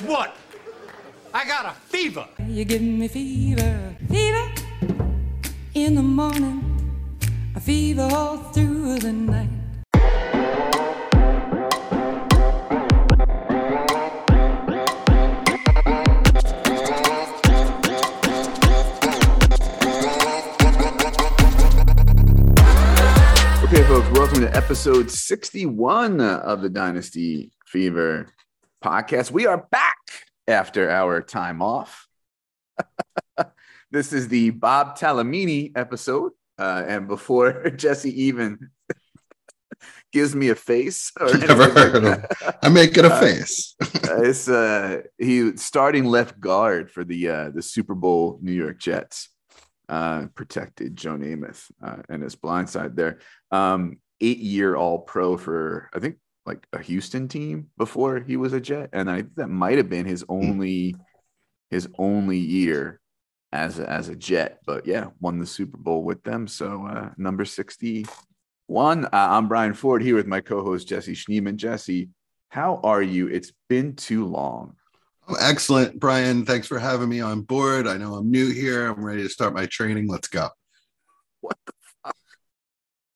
Guess what? I got a fever. You give me fever, fever in the morning, a fever all through the night. Okay, folks, welcome to episode 61 of the Dynasty Fever podcast. We are back after our time off. this is the Bob Talamini episode. Uh, and before Jesse even gives me a face, or Never anything like heard that, I'm making a Uh, face. uh, it's uh he starting left guard for the uh the Super Bowl New York Jets. Uh protected Joe Namath uh, and his blind side there. Um eight year all pro for I think like a Houston team before he was a Jet. And I think that might have been his only his only year as a, as a Jet. But yeah, won the Super Bowl with them. So uh number 61. Uh, I'm Brian Ford here with my co-host Jesse Schneeman. Jesse, how are you? It's been too long. Oh, excellent, Brian. Thanks for having me on board. I know I'm new here. I'm ready to start my training. Let's go. What the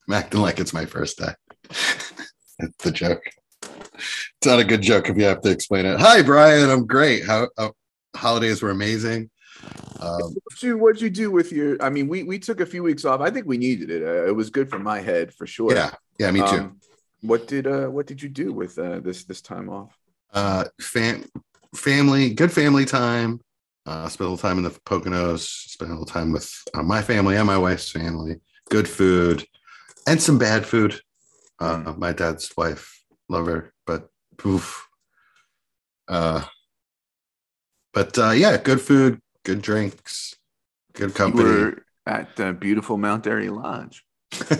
I'm acting like it's my first day. It's the joke. It's not a good joke if you have to explain it. Hi, Brian. I'm great. How uh, holidays were amazing. Um, What'd you, what'd you do with your? I mean, we we took a few weeks off. I think we needed it. Uh, it was good for my head for sure. yeah, yeah, me too. Um, what did uh what did you do with uh this this time off? uh, fam- family, good family time. Uh, spent a little time in the Poconos. Spent a little time with uh, my family and my wife's family. Good food and some bad food. Uh, My dad's wife, love her, but oof. Uh, but uh, yeah, good food, good drinks, good company. were at uh, beautiful Mount Airy Lodge.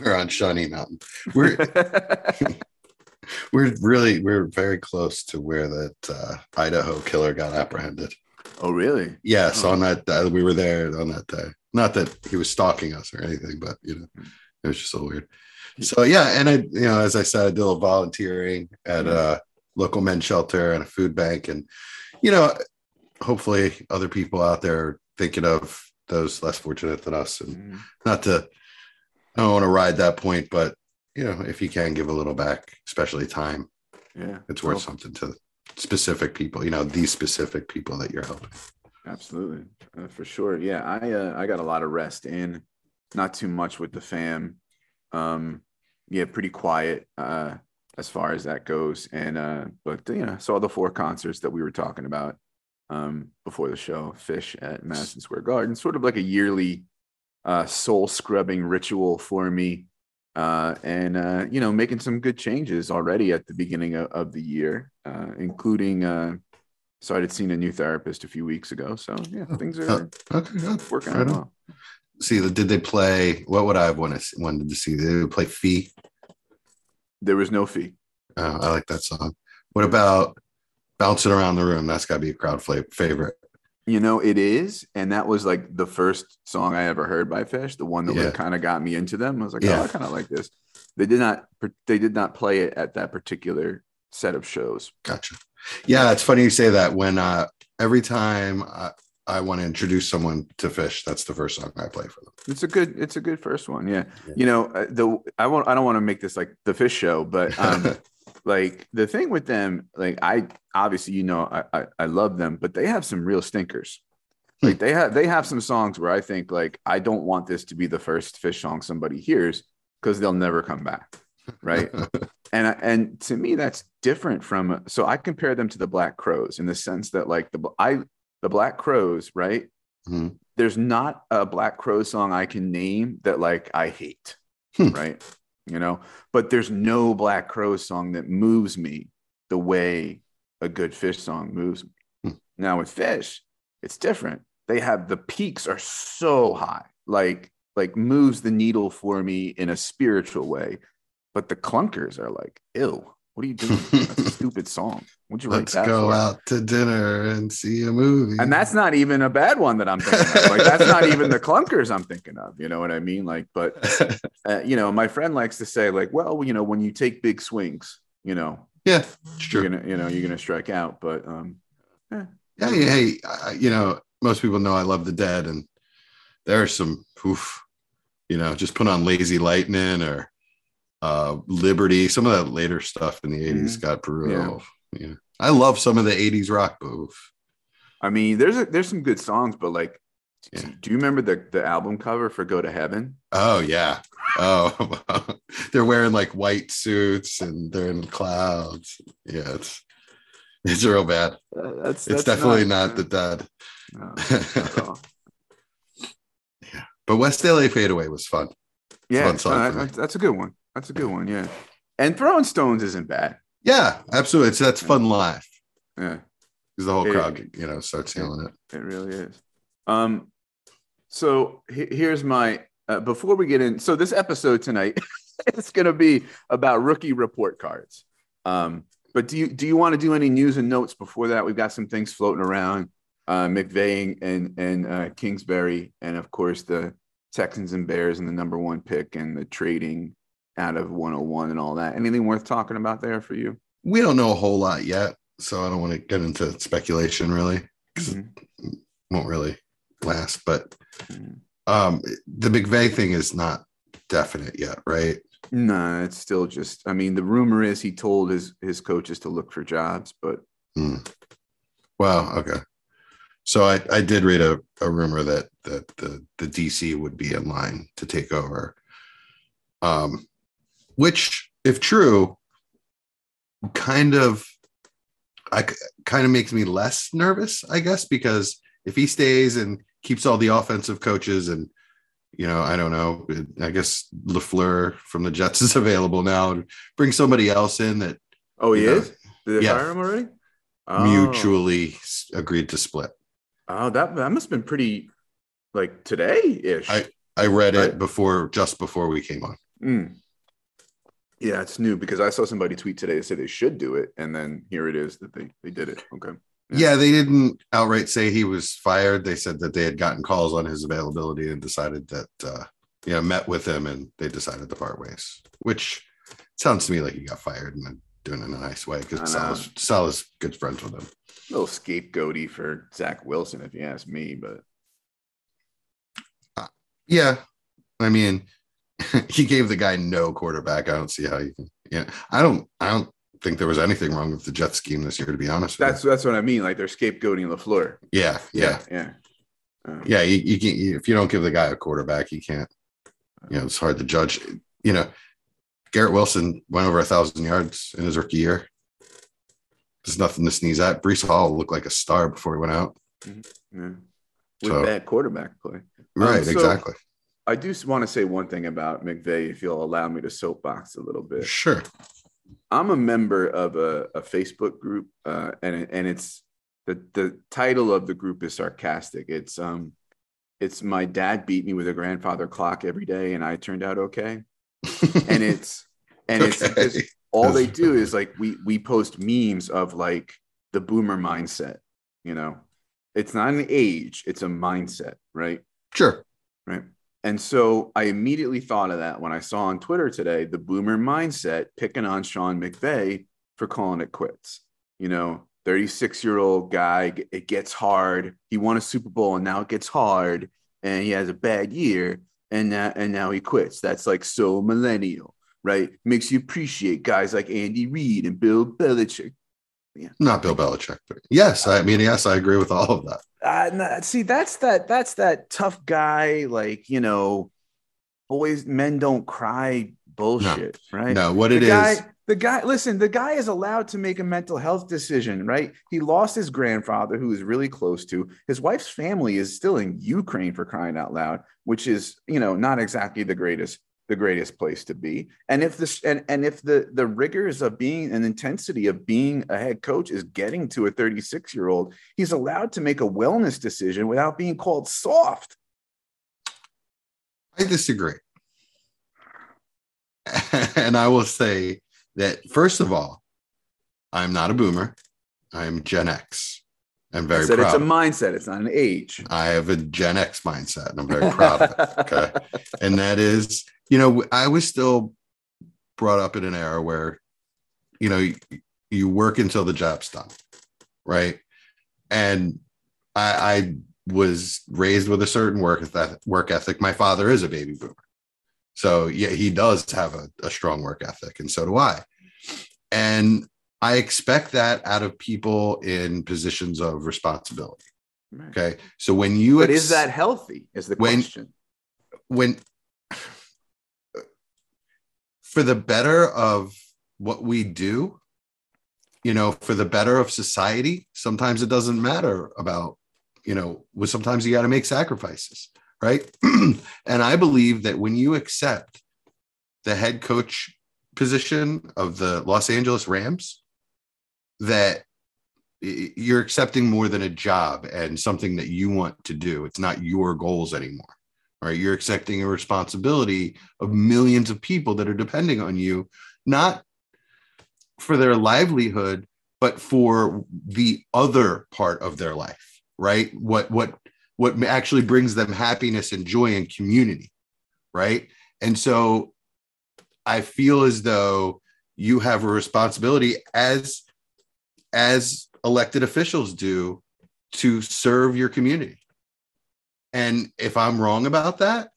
we're on Shawnee Mountain. We're we're really we're very close to where that uh, Idaho killer got apprehended. oh, really? Yes, Oh. on that uh, we were there on that day. Not that he was stalking us or anything, but you know, it was just so weird. So yeah, and I, you know, as I said, I did a little volunteering at a local men's shelter and a food bank, and you know, hopefully other people out there are thinking of those less fortunate than us, and Mhm. not to, I don't want to ride that point, but you know, if you can give a little back, especially time, Yeah, it's worth something to specific people. You know, these specific people that you're helping. Absolutely, uh, for sure. Yeah, I uh, I got a lot of rest in, not too much with the fam. Um, yeah, pretty quiet uh, as far as that goes. And uh, but you know, saw the four concerts that we were talking about um, before the show. Phish at Madison Square Garden, sort of like a yearly uh, soul scrubbing ritual for me. Uh, and uh, you know, making some good changes already at the beginning of, of the year, uh, including uh, started seeing a new therapist a few weeks ago. So yeah, things are Oh, Okay, good. working out well. See, did they play? What would I have wanted wanted to see? Did they play Fee? There was no fee. Oh, I like that song. What about Bouncing Around the Room? That's got to be a crowd favorite. You know, it is, and that was like the first song I ever heard by Phish. The one that Yeah. kind of got me into them. I was like, Yeah. oh, I kind of like this. They did not. They did not play it at that particular set of shows. Gotcha. Yeah, it's funny you say that. When uh, every time I, I want to introduce someone to Phish, that's the first song I play for them. It's a good. It's a good first one. Yeah. Yeah. You know, uh, the I won't. I don't want to make this like the Phish show, but um, like the thing with them, like I obviously you know I, I I love them, but they have some real stinkers. Like they have they have some songs where I think like I don't want this to be the first Phish song somebody hears because they'll never come back, right? and I- and to me that's different from so I compare them to the Black Crowes in the sense that like the I the Black Crowes, right? Mhm. There's not a Black Crowe song I can name that like I hate, Hmm. right? You know, but there's no Black Crowe song that moves me the way a good Phish song moves me. Hmm. Now with Phish, it's different. They have the peaks are so high, like like moves the needle for me in a spiritual way, but the clunkers are like, ew. What are you doing? That's a stupid song. What'd you write Let's go for? out to dinner and see a movie. And that's not even a bad one that I'm thinking of. Like that's not even the clunkers I'm thinking of. You know what I mean? Like, but uh, you know, my friend likes to say, like, well, you know, when you take big swings, you know, Yeah, it's you're true. gonna you know you're gonna strike out. But um, Yeah, yeah, hey, you know, most people know I love the dead, and there's some oof, you know, just put on Lazy Lightning or uh Liberty. Some of that later stuff in the 80s got brutal. Yeah. I love some of the 80s rock, oof. I mean, there's a, there's some good songs, but like, Yeah. do you remember the the album cover for "Go to Heaven"? Oh yeah. Oh, they're wearing like white suits and they're in clouds. Yeah, it's it's real bad. Uh, that's It's that's definitely not, the dead. no, not at. But West LA Fadeaway was fun. Yeah, Fun no, that- that's a good one. That's a good one. Yeah, and throwing stones isn't bad. Yeah, absolutely. It's that's fun life. Yeah, because the whole It- crowd, you know, starts yelling it. it really is. Um, so he- here's my uh, before we get in. So this episode tonight is going to be about rookie report cards. Um, but do you do you want to do any news and notes before that? We've got some things floating around. Uh, McVay and and uh, Kingsbury, and of course the Texans and Bears and the number one pick and the trading out of 101 and all that. Anything worth talking about there for you? We don't know a whole lot yet, so I don't want to get into speculation. Really, Mhm. won't really last. But Mhm. um, the McVay thing is not definite yet, right? No, it's still just. I mean, the rumor is he told his his coaches to look for jobs, but Hmm. Well, okay. So I, I did read a, a rumor that that the, the DC would be in line to take over. Um, which, if true, kind of I kind of makes me less nervous, I guess, because if he stays and keeps all the offensive coaches and you know, I don't know. I guess Lafleur from the Jets is available now. Bring somebody else in that oh, he is. Did they Yeah. fire him already? Oh. mutually agreed to split. Oh, that that must have been pretty, like today ish. I- I read Right. it before, just before we came on. Mm. Yeah, it's new because I saw somebody tweet today that said they should do it, and then here it is that they they did it. Okay. Yeah. Yeah, they didn't outright say he was fired. They said that they had gotten calls on his availability and decided that, uh, you know, met with him and they decided to part ways, which sounds to me like he got fired and then doing it in a nice way because know. Sal's, Sal is good friends with him. A little scapegoaty for Zach Wilson, if you ask me. But Yeah. I mean, he gave the guy no quarterback. I don't see how you can, yeah. I don't, I don't think there was anything wrong with the Jet scheme this year, to be honest. with you. that's that's what I mean. Like they're scapegoating Lafleur. yeah, yeah. yeah. Um, yeah, you, you can if you don't give the guy a quarterback, you can't. You know, it's hard to judge. You know, Garrett Wilson went over a thousand yards in his rookie year. There's nothing to sneeze at. Breece Hall looked like a star before he went out. yeah. With So- bad quarterback play. Right, so- exactly. I do want to say one thing about McVay, if you'll allow me to soapbox a little bit. Sure. I'm a member of a, a Facebook group, uh, and and it's the the title of the group is sarcastic. It's um, it's my dad beat me with a grandfather clock every day, and I turned out okay. And it's and it's Okay. all they do is like we we post memes of like the boomer mindset. You know, it's not an age; it's a mindset, right? sure. Right. And so I immediately thought of that when I saw on Twitter today the boomer mindset picking on Sean McVay for calling it quits. You know, 36 year old guy, it gets hard. He won a Super Bowl and now it gets hard and he has a bad year and now, and now he quits. That's like so millennial, right? Makes you appreciate guys like Andy Reid and Bill Belichick. Not Bill Belichick, but yes, I mean, yes, I agree with all of that. uh, see that's that that's that tough guy like you know boys men don't cry bullshit right? No, what the it is, guy the guy listen the guy is allowed to make a mental health decision right? He lost his grandfather who is really close to. His wife's family is still in ukraine for crying out loud which is you know not exactly the greatest the greatest place to be and if this and, and if the the rigors of being and intensity of being a head coach is getting to a 36 year old he's allowed to make a wellness decision without being called soft I disagree. and I will say that first of all, I'm not a boomer. I'm Gen X. I'm I very said it's a mindset it's not an age I have a Gen X mindset, and I'm very proud of it. Okay. and that is, you know, I was still brought up in an era where, you know, you work until the job's done, right? And I, I was raised with a certain work ethic, work ethic. My father is a baby boomer, so yeah, he does have a, a strong work ethic, and so do I. And I expect that out of people in positions of responsibility. Right. Okay, so when you But ex- is that healthy? Is the When- question. when for the better of what we do you know for the better of society sometimes it doesn't matter about you know well, sometimes you got to make sacrifices right and i believe that when you accept the head coach position of the los angeles rams that you're accepting more than a job and something that you want to do it's not your goals anymore right? You're accepting a responsibility of millions of people that are depending on you, not for their livelihood, but for the other part of their life, right? What what what actually brings them happiness and joy and community, right? And so I feel as though you have a responsibility as as elected officials do to serve your community. And if I'm wrong about that,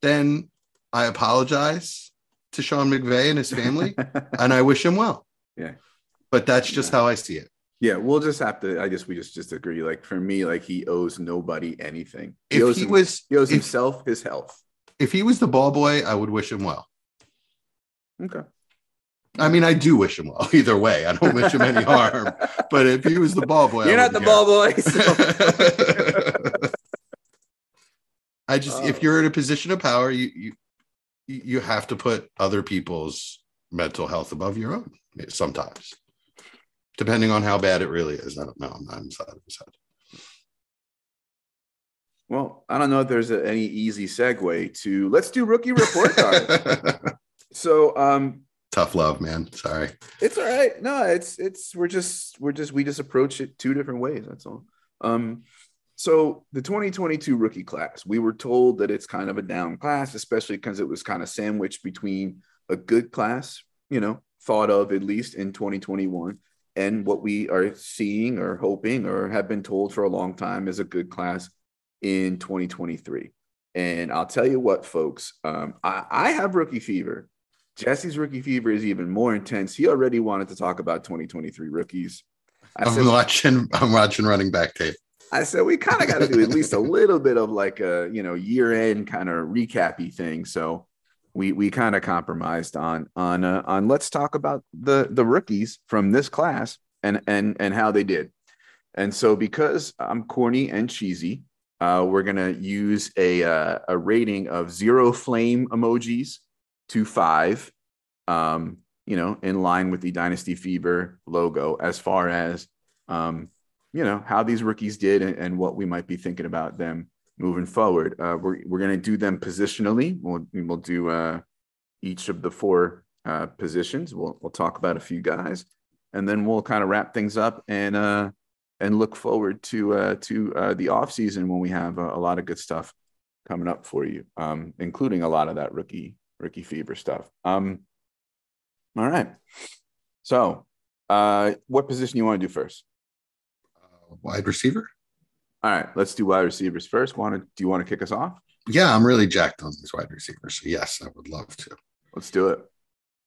then I apologize to Sean McVay and his family, and I wish him well. Yeah. But that's just how I see it. yeah, we'll just have to. I guess we just just agree. Like for me, like he owes nobody anything. If owes he him- was he owes if- himself his health. if he was the ball boy, I would wish him well. Okay. I mean, I do wish him well either way. I don't wish him any harm. But if he was the ball boy, You're not the wouldn't ball boy. so- I just, Oh. if you're in a position of power, you you you have to put other people's mental health above your own sometimes, depending on how bad it really is. I don't know. I'm not inside of his head. well, I don't know if there's a, any easy segue to let's do rookie report card. head. so, um, Tough love, man. Sorry. It's all right. No, it's it's we're just we're just we just approach it two different ways. That's all. Um, so the 2022 rookie class, we were told that it's kind of a down class, especially because it was kind of sandwiched between a good class, you know, thought of at least in 2021, and what we are seeing or hoping or have been told for a long time is a good class in 2023. And I'll tell you what, folks, um, I, I have rookie fever. Jesse's rookie fever is even more intense. He already wanted to talk about 2023 rookies. I I'm said, watching. I'm watching running back tape. I said we kind of got to do at least a little bit of like a you know year end kind of recappy thing. So we we kind of compromised on on uh, on let's talk about the the rookies from this class and and and how they did. And so because I'm corny and cheesy, uh, we're gonna use a uh, a rating of zero flame emojis to five. Um, you know, in line with the Dynasty Fever logo, as far as um, you know how these rookies did and, and what we might be thinking about them moving forward. Uh, we're we're gonna do them positionally. We'll we'll do uh, each of the four uh, positions. We'll we'll talk about a few guys, and then we'll kind of wrap things up and uh, and look forward to uh, to uh, the off season when we have a, a lot of good stuff coming up for you, um, including a lot of that rookie rookie fever stuff. Um, all right. So, uh, what position you want to do first? Uh, wide receiver. All right, let's do wide receivers first. Want to? Do you want to kick us off? Yeah, I'm really jacked on these wide receivers. So yes, I would love to. Let's do it.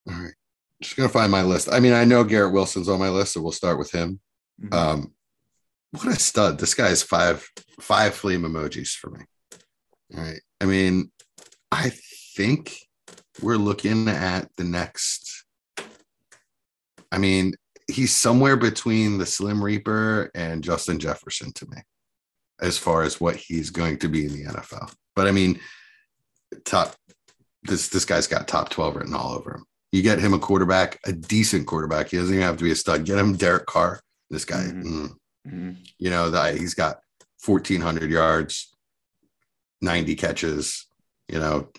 All right. Just gonna find my list. I mean, I know Garrett Wilson's on my list, so we'll start with him. Mhm. Um, what a stud! This guy's five five flame emojis for me. All right. I mean, I think we're looking at the next. I mean, he's somewhere between the Slim Reaper and Justin Jefferson to me, as far as what he's going to be in the NFL. But I mean, top this this guy's got top 12 written all over him. You get him a quarterback, a decent quarterback. He doesn't even have to be a stud. Get him Derek Carr. This guy, Mhm. mm, Mhm. you know, that he's got 1,400 yards, 90 catches, you know,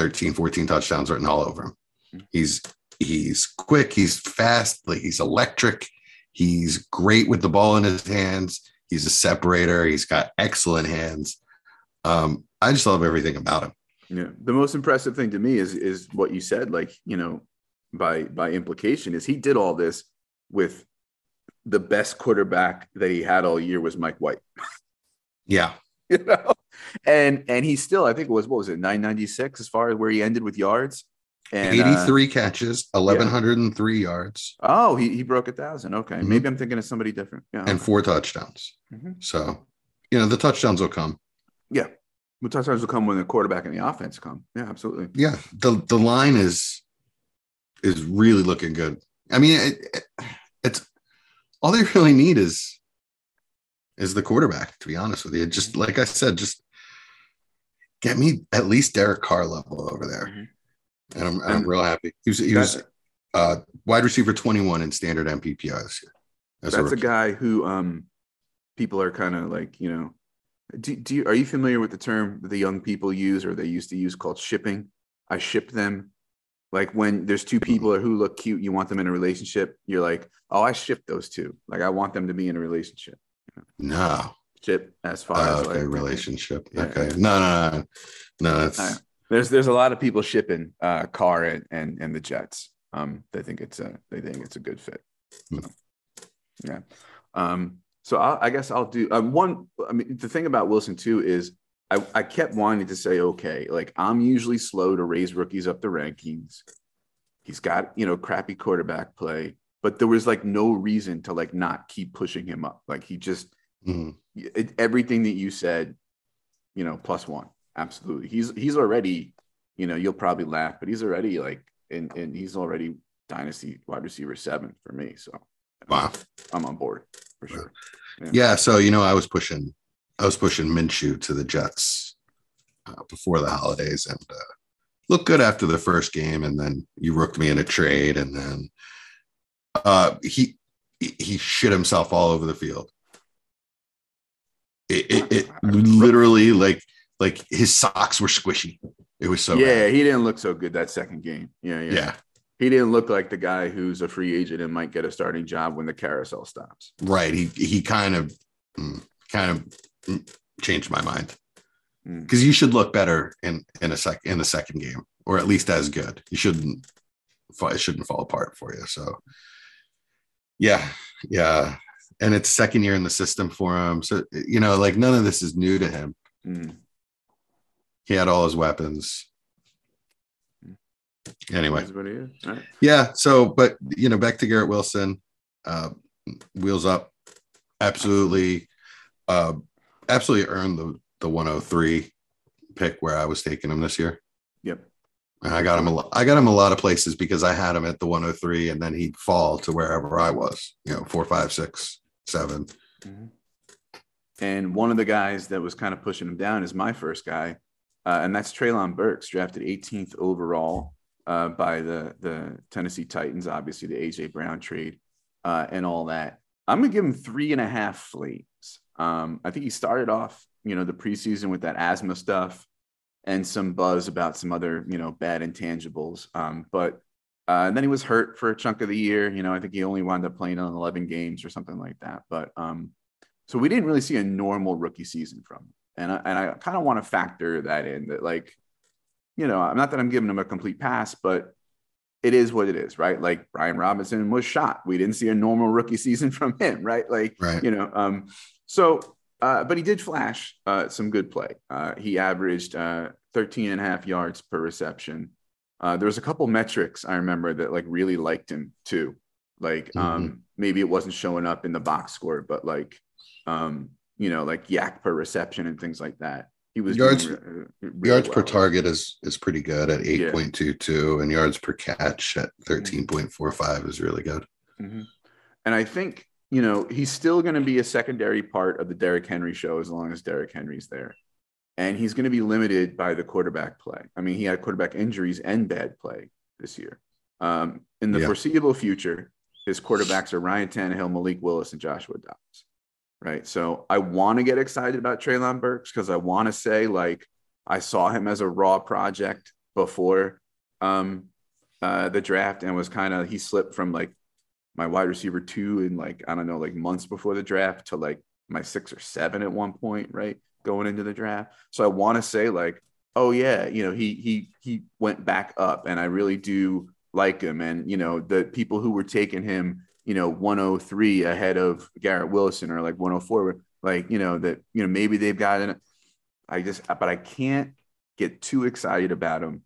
13, 14 touchdowns written all over him. He's he's quick, he's fast, like he's electric, he's great with the ball in his hands. He's a separator, he's got excellent hands. Um, I just love everything about him. Yeah. The most impressive thing to me is is what you said. Like you know, by by implication, is he did all this with the best quarterback that he had all year was Mike White. Yeah. you know, and and he still, I think it was what was it, 996 as far as where he ended with yards. And, uh, 83 catches, 1,103 yards, oh, he, he broke a thousand. Okay. Mhm. Maybe I'm thinking of somebody different. Yeah. and four touchdowns. Mhm. So, you know, the touchdowns will come. yeah. The touchdowns will come when the quarterback and the offense come. Yeah, absolutely. Yeah. The the line is is really looking good. I mean, it, it- it's all they really need is is the quarterback, to be honest with you. Just like I said, just get me at least Derek Carr level over there. Mhm. And I'm, I'm And real happy. He was, he was uh, wide receiver 21 in standard MPPI this year. As that's a rookie. guy who um people are kind of like, you know, do, do you are you familiar with the term that the young people use or they used to use called shipping? I ship them. Like when there's two people who look cute, you want them in a relationship. You're like, oh, I ship those two. Like I want them to be in a relationship. No. Ship as far Uh, as okay, like relationship. Yeah, okay. No, no, no. No, that's there's there's a lot of people shipping uh Carr and and, and the Jets. Um, they think it's a they think it's a good fit. So, yeah. Um, so I, I guess I'll do um, one. I mean, the thing about Wilson too is I, I kept wanting to say, okay, like I'm usually slow to raise rookies up the rankings. He's got you know crappy quarterback play, but there was like no reason to like not keep pushing him up. Like he just mhm. It, everything that you said, you know, plus one. Absolutely. He's he's already, you know, you'll probably laugh, but he's already like and and he's already dynasty wide receiver seven for me. So wow. I'm on board for sure. Yeah. So, you know, I was pushing, I was pushing Minshew to the Jets uh, before the holidays and uh, looked good after the first game. And then you rooked me in a trade. And then uh, he he shit himself all over the field. It, it, it literally like, like his socks were squishy. It was so yeah, bad. he didn't look so good that second game. Yeah, yeah. yeah. He didn't look like the guy who's a free agent and might get a starting job when the carousel stops. Right. He he kind of mm, kind of mm, changed my mind Mm. because you should look better in in a sec in the second game, or at least as good. You shouldn't it shouldn't fall apart for you. So yeah, yeah. And it's second year in the system for him. So you know, like none of this is new to him. Mm. He had all his weapons. Anyway, That's what he is. All right. yeah. So, but you know, back to Garrett Wilson, uh, wheels up, absolutely, uh, absolutely earned the the 103 pick where I was taking him this year. Yep. And I got him a lot. I got him a lot of places because I had him at the 103, and then he'd fall to wherever I was. You know, four, five, six, seven. And one of the guys that was kind of pushing him down is my first guy, uh, and that's Treylon Burks, drafted 18th overall uh, by the the Tennessee Titans. Obviously, the AJ Brown trade uh, and all that. I'm gonna give him three and a half flames. Um, I think he started off, you know, the preseason with that asthma stuff and some buzz about some other, you know, bad intangibles. Um, but uh, and then he was hurt for a chunk of the year. You know, I think he only wound up playing on 11 games or something like that. But um, so we didn't really see a normal rookie season from him. And I, and I kind of want to factor that in that, like, you know, I'm not that I'm giving him a complete pass, but it is what it is, right? Like Brian Robinson was shot. We didn't see a normal rookie season from him, right? Like, Right. you know, um, so, uh, but he did flash uh, some good play. Uh, he averaged uh, 13 and a half yards per reception. Uh, there was a couple metrics I remember that like really liked him too. Like um, maybe it wasn't showing up in the box score, but like um, you know, like YAC per reception and things like that. He was Yards- re- really yards per target is is pretty good at Yeah. 8.22, and yards per catch at 13.45 is really good. Mhm. And I think, you know, he's still going to be a secondary part of the Derrick Henry show as long as Derrick Henry's there. And he's going to be limited by the quarterback play. I mean, he had quarterback injuries and bad play this year. Um, in the Yeah. foreseeable future, his quarterbacks are Ryan Tannehill, Malik Willis, and Joshua Dobbs. Right. So I want to get excited about Treylon Burks because I want to say, like, I saw him as a raw project before um, uh, the draft and was kind of, he slipped from like my wide receiver two in like I don't know like months before the draft to like my six or seven at one point, right? Going into the draft. So I want to say like, oh yeah, you know, he he he went back up and I really do like him. And you know, the people who were taking him you know 103 ahead of Garrett Wilson or like 104 like you know that you know maybe they've got an I just but I can't get too excited about him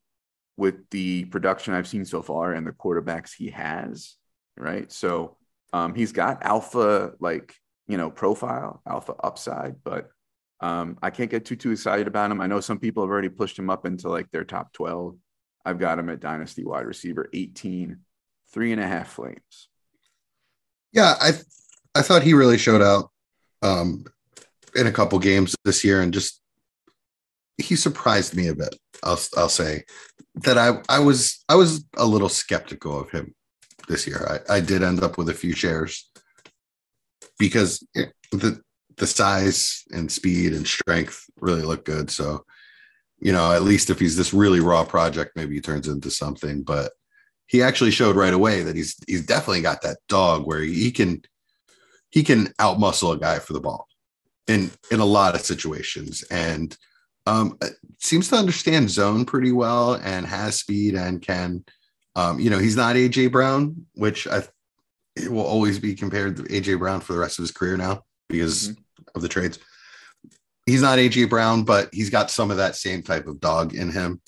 with the production I've seen so far and the quarterbacks he has right so um he's got alpha like you know profile alpha upside but um I can't get too too excited about him I know some people have already pushed him up into like their top 12 I've got him at dynasty wide receiver 18 three and a half flames Yeah, I I thought he really showed out um, in a couple games this year, and just he surprised me a bit. I'll I'll say that I I was I was a little skeptical of him this year. I, I did end up with a few shares because the the size and speed and strength really look good. So you know, at least if he's this really raw project, maybe he turns into something. But he actually showed right away that he's he's definitely got that dog where he can he can outmuscle a guy for the ball in in a lot of situations and um seems to understand zone pretty well and has speed and can um you know he's not AJ Brown which I it will always be compared to AJ Brown for the rest of his career now because of the trades he's not AJ Brown but he's got some of that same type of dog in him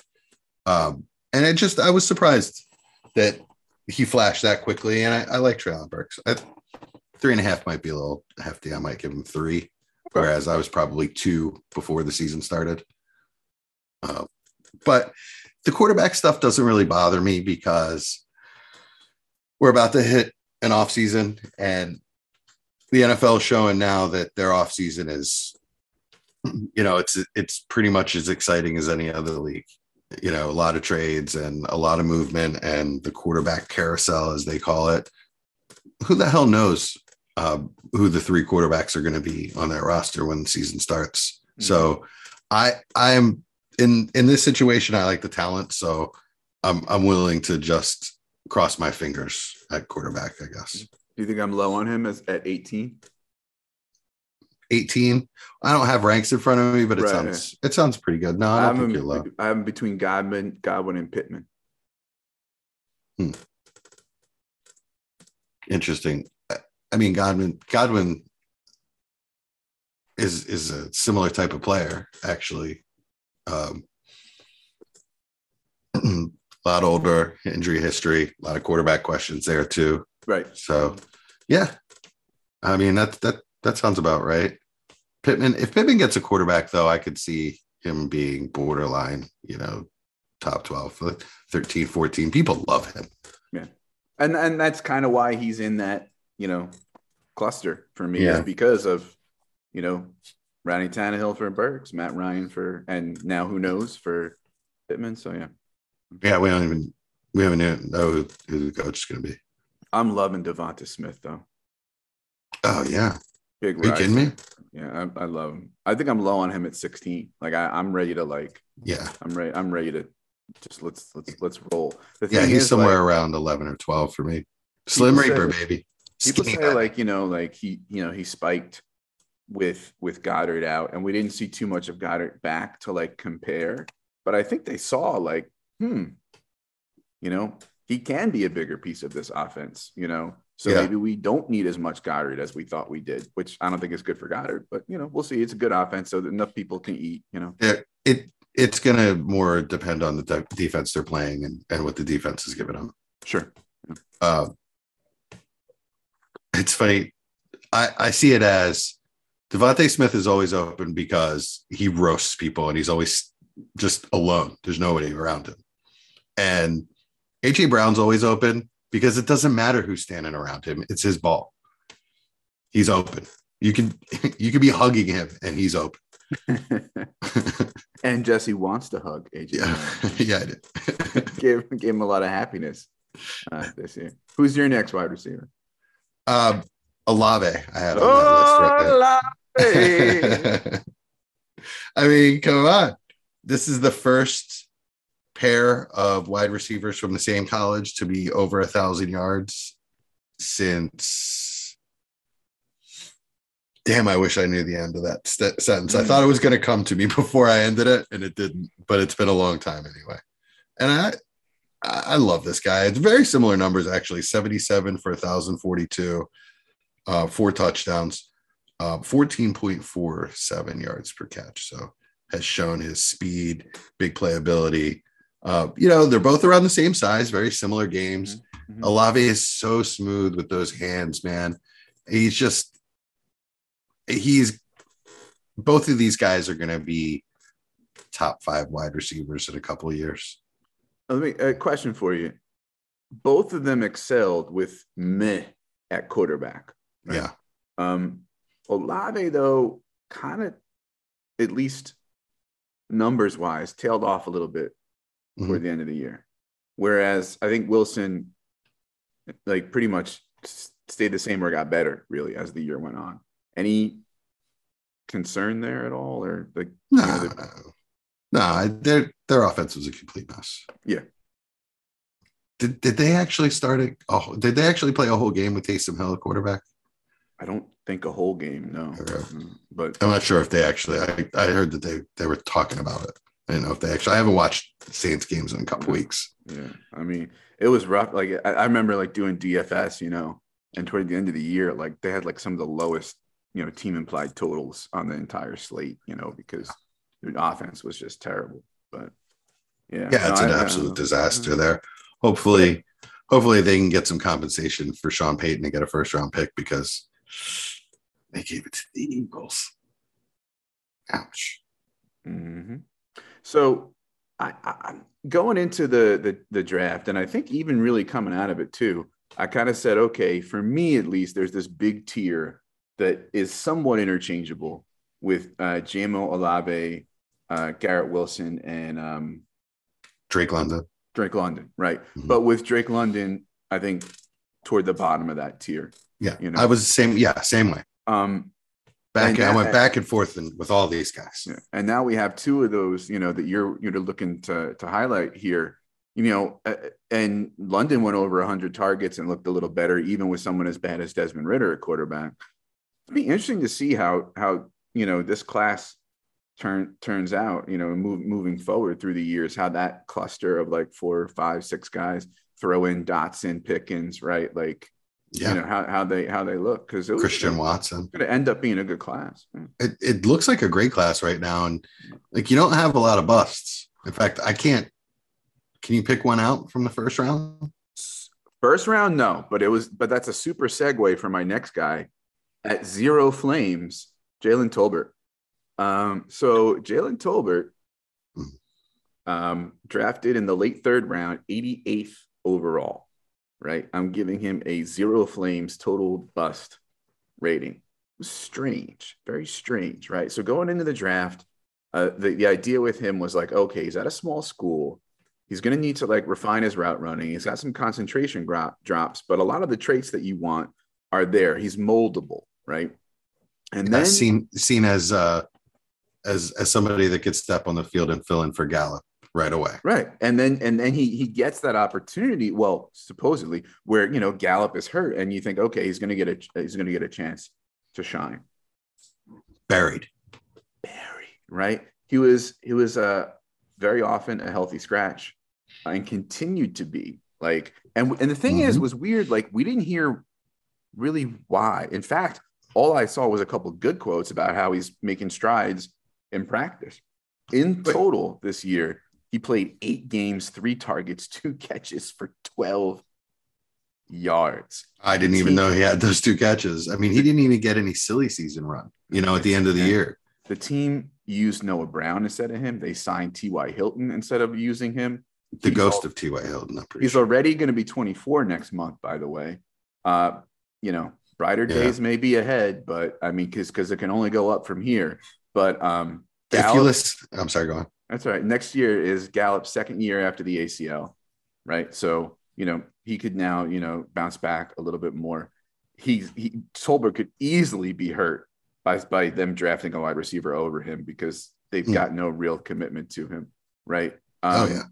um and I just I was surprised that he flashed that quickly. And I, I like Treylon Burks. I, three and a half might be a little hefty. I might give him three, whereas I was probably two before the season started. Uh, but the quarterback stuff doesn't really bother me because we're about to hit an off season and the NFL is showing now that their off season is, you know, it's it's pretty much as exciting as any other league you know, a lot of trades and a lot of movement and the quarterback carousel, as they call it. Who the hell knows uh, who the three quarterbacks are going to be on that roster when the season starts? Mm-hmm. So, I I'm in in this situation. I like the talent, so I'm I'm willing to just cross my fingers at quarterback. I guess. Do you think I'm low on him as at 18? 18. I don't have ranks in front of me, but it Right. sounds it sounds pretty good. No, I have, think you're low. I have him between Godwin, Godwin and Pittman. Interesting. I- I mean, Godwin Godwin is is a similar type of player, actually. Um, a lot older, injury history, a lot of quarterback questions there too. Right. So, yeah, I mean that that that sounds about right. Pittman, if Pittman gets a quarterback, though, I could see him being borderline, you know, top 12, uh, 13, 14. People love him. Yeah. And and that's kind of why he's in that, you know, cluster for me Yeah. is because of, you know, Ronnie Tannehill for Burks, Matt Ryan for, and now who knows for Pittman. So yeah, Yeah, we don't even we haven't even know who, who the coach is going to be. I'm loving Devonta Smith though. Oh yeah, Big are you kidding me? Yeah, I, I love him. I think I'm low on him at 16. Like I, I'm ready to like, Yeah, I'm ready. I'm ready to just let's let's let's roll. Yeah, he's is, somewhere like, around eleven or twelve for me. Slim People say- Reaper, baby. people Skinny say guy. like you know like he you know he spiked with with Goedert out, and we didn't see too much of Goedert back to like compare. But I think they saw like, hmm, you know, he can be a bigger piece of this offense. You know, so Yeah. maybe we don't need as much Goedert as we thought we did, which I don't think is good for Goedert. But you know, we'll see. It's a good offense, so that enough people can eat. You know, it, it it's going to more depend on the de- defense they're playing and, and what the defense is giving them. sure. Uh, it's funny. I, I see it as Devonta Smith is always open because he roasts people and he's always just alone. There's nobody around him. And AJ Brown's always open because it doesn't matter who's standing around him. It's his ball. He's open. You can you can be hugging him and he's open. and Jesse wants to hug AJ. Yeah. Brown. yeah, I did. gave gave him a lot of happiness uh, this year. Who's your next wide receiver? um Olave, I had on that list right. I mean, come on. This is the first pair of wide receivers from the same college to be over a thousand yards since. Damn, I wish I knew the end of that st- sentence. I thought it was going to come to me before I ended it, and it didn't. But it's been a long time anyway. And I, I love this guy. It's very similar numbers, actually 77 for 1,042, uh, four touchdowns, uh, 14.47 yards per catch. So has shown his speed, big playability. Uh, you know, they're both around the same size, very similar games. Mhm. Olave is so smooth with those hands, man. He's just, he's, both of these guys are going to be top five wide receivers in a couple of years. Let me a question for you. Both of them excelled with meh at quarterback. right? Yeah. Um, Olave though, kind of, at least numbers wise, tailed off a little bit toward the end of the year. Whereas I think Wilson, like pretty much stayed the same or got better really as the year went on. Any concern there at all, or like you know, No, the- no, no. Their their offense was a complete mess. Yeah. Did did they actually start it? Oh, did they actually play a whole game with Taysom Hill quarterback? I don't think a whole game, no. Okay. Mm, But I'm not sure if they actually. I, I heard that they they were talking about it. I don't know if they actually. I haven't watched Saints games in a couple weeks. Yeah, I mean, it was rough. Like I, I remember like doing DFS, you know, and toward the end of the year, like they had like some of the lowest, you know, team implied totals on the entire slate, you know, because the offense was just terrible. But yeah, Yeah, it's no, an I- I- absolute disaster there. Hopefully, hopefully they can get some compensation for Sean Payton and get a first round pick because they gave it to the Eagles. Ouch. Mhm. So I, I, I'm going into the, the the draft, and I think even really coming out of it too. I kind of said, okay, for me at least, there's this big tier that is somewhat interchangeable with uh, JMO Olave, uh, Garrett Wilson, and um, Drake London. Drake London, right? Mhm. But with Drake London, I think toward the bottom of that tier. Yeah, You know. I was the same. Yeah, same way. Um, Back, And I went back and forth and, with all these guys. Yeah. And now we have two of those, you know, that you're you're looking to to highlight here. You know, uh, and London went over 100 targets and looked a little better, even with someone as bad as Desmond Ridder at quarterback. It'd be interesting to see how how you know this class turn turns out. You know, move, moving forward through the years, how that cluster of like four, five, six guys throw in Dotson, Pickens, right? Like, Yeah, you know, how how they how they look because Christian Watson. going to end up being a good class. It, it looks like a great class right now, and like you don't have a lot of busts. In fact, I can't. Can you pick one out from the first round? First round, no, but it was, but that's a super segue for my next guy at zero flames, Jalen Tolbert. Um, so Jalen Tolbert, um, drafted in the late third round, 88th overall, right? I'm giving him a zero flames total bust rating. Strange, very strange, right? So going into the draft, uh, the, the idea with him was like, okay, he's at a small school. He's going to need to like refine his route running. He's got some concentration gro- drops, but a lot of the traits that you want are there. He's moldable, right? And Yeah, then seen seen as uh as as somebody that could step on the field and fill in for Gallup right away. right, and then and then he he gets that opportunity. Well, supposedly, where you know Gallup is hurt, and you think, okay, he's going to get a he's going to get a chance to shine. Buried. Buried, right? He was he was uh very often a healthy scratch and continued to be like and and the thing is Mhm. was weird like we didn't hear really why. In fact, all I saw was a couple good quotes about how he's making strides in practice. In total this year, he played 8 games, 3 targets, 2 catches for 12 yards. I didn't even Team- know he had those two catches. I mean, he didn't even get any silly season run, you know, at the end of the year. The team used Noah Brown instead of him. They signed T.Y. Hilton instead of using him. The He's ghost of T.Y. Hilton, He's sure. already going to be 24 next month, by the way. Uh, you know, brighter Yeah. days may be ahead, but I mean, because because it can only go up from here. But um, if you listen, I'm sorry, go on. That's all right. Next year is Gallup's second year after the ACL, right? So you know he could now you know bounce back a little bit more. He's he Tolbert could easily be hurt by by them drafting a wide receiver over him because they've got no real commitment to him, right? Oh, Um, yeah.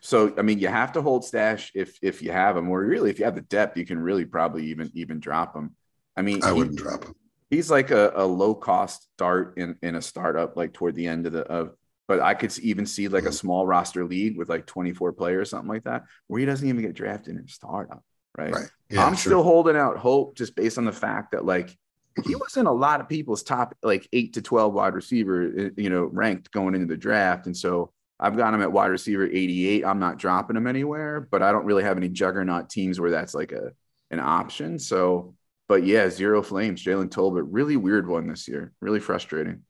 So I mean, you have to hold stash if if you have him, or really if you have the depth, you can really probably even even drop him. I mean, I he- wouldn't drop him. he's like a, a low cost start in in a startup, like toward the end of the of but I could even see like a small roster league with like 24 players, something like that, where he doesn't even get drafted in startup. Right. Right. Yeah, I'm sure. still holding out hope just based on the fact that like he was in a lot of people's top like eight to 12 wide receiver, uh, you know, ranked going into the draft. And so I've got him at wide receiver 88. I'm not dropping him anywhere, but I don't really have any juggernaut teams where that's like a an option. So, but yeah, zero flames, Jalen Tolbert, really weird one this year, really frustrating.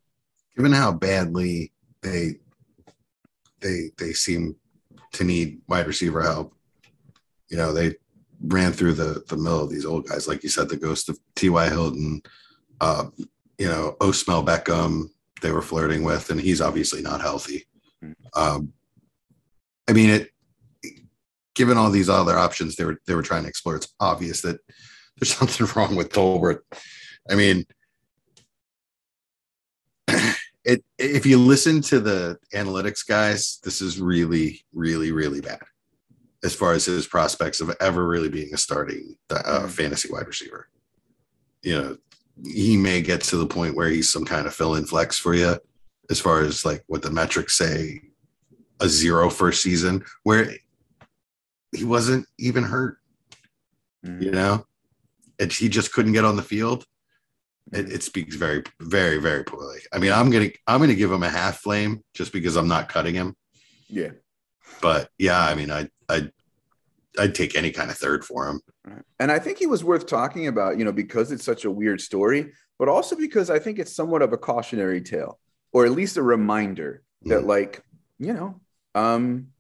given how badly they they they seem to need wide receiver help. You know, they ran through the the middle of these old guys, like you said, the ghost of T.Y. Hilton, uh, you know, Odell Beckham, they were flirting with, and he's obviously not healthy. Um, I mean, it given all these other options they were they were trying to explore, it's obvious that there's something wrong with Tolbert. I mean, it if you listen to the analytics guys, this is really, really, really bad as far as his prospects of ever really being a starting uh, fantasy wide receiver. You know, he may get to the point where he's some kind of fill-in flex for you, as far as like what the metrics say, a zero first season where he wasn't even hurt. Mhm. You know, and he just couldn't get on the field it, it speaks very very very poorly i mean i'm gonna i'm gonna give him a half flame just because i'm not cutting him Yeah. but yeah i mean i i i'd take any kind of third for him And I think he was worth talking about, you know, because it's such a weird story, but also because I think it's somewhat of a cautionary tale, or at least a reminder that, Mm. like, you know, um,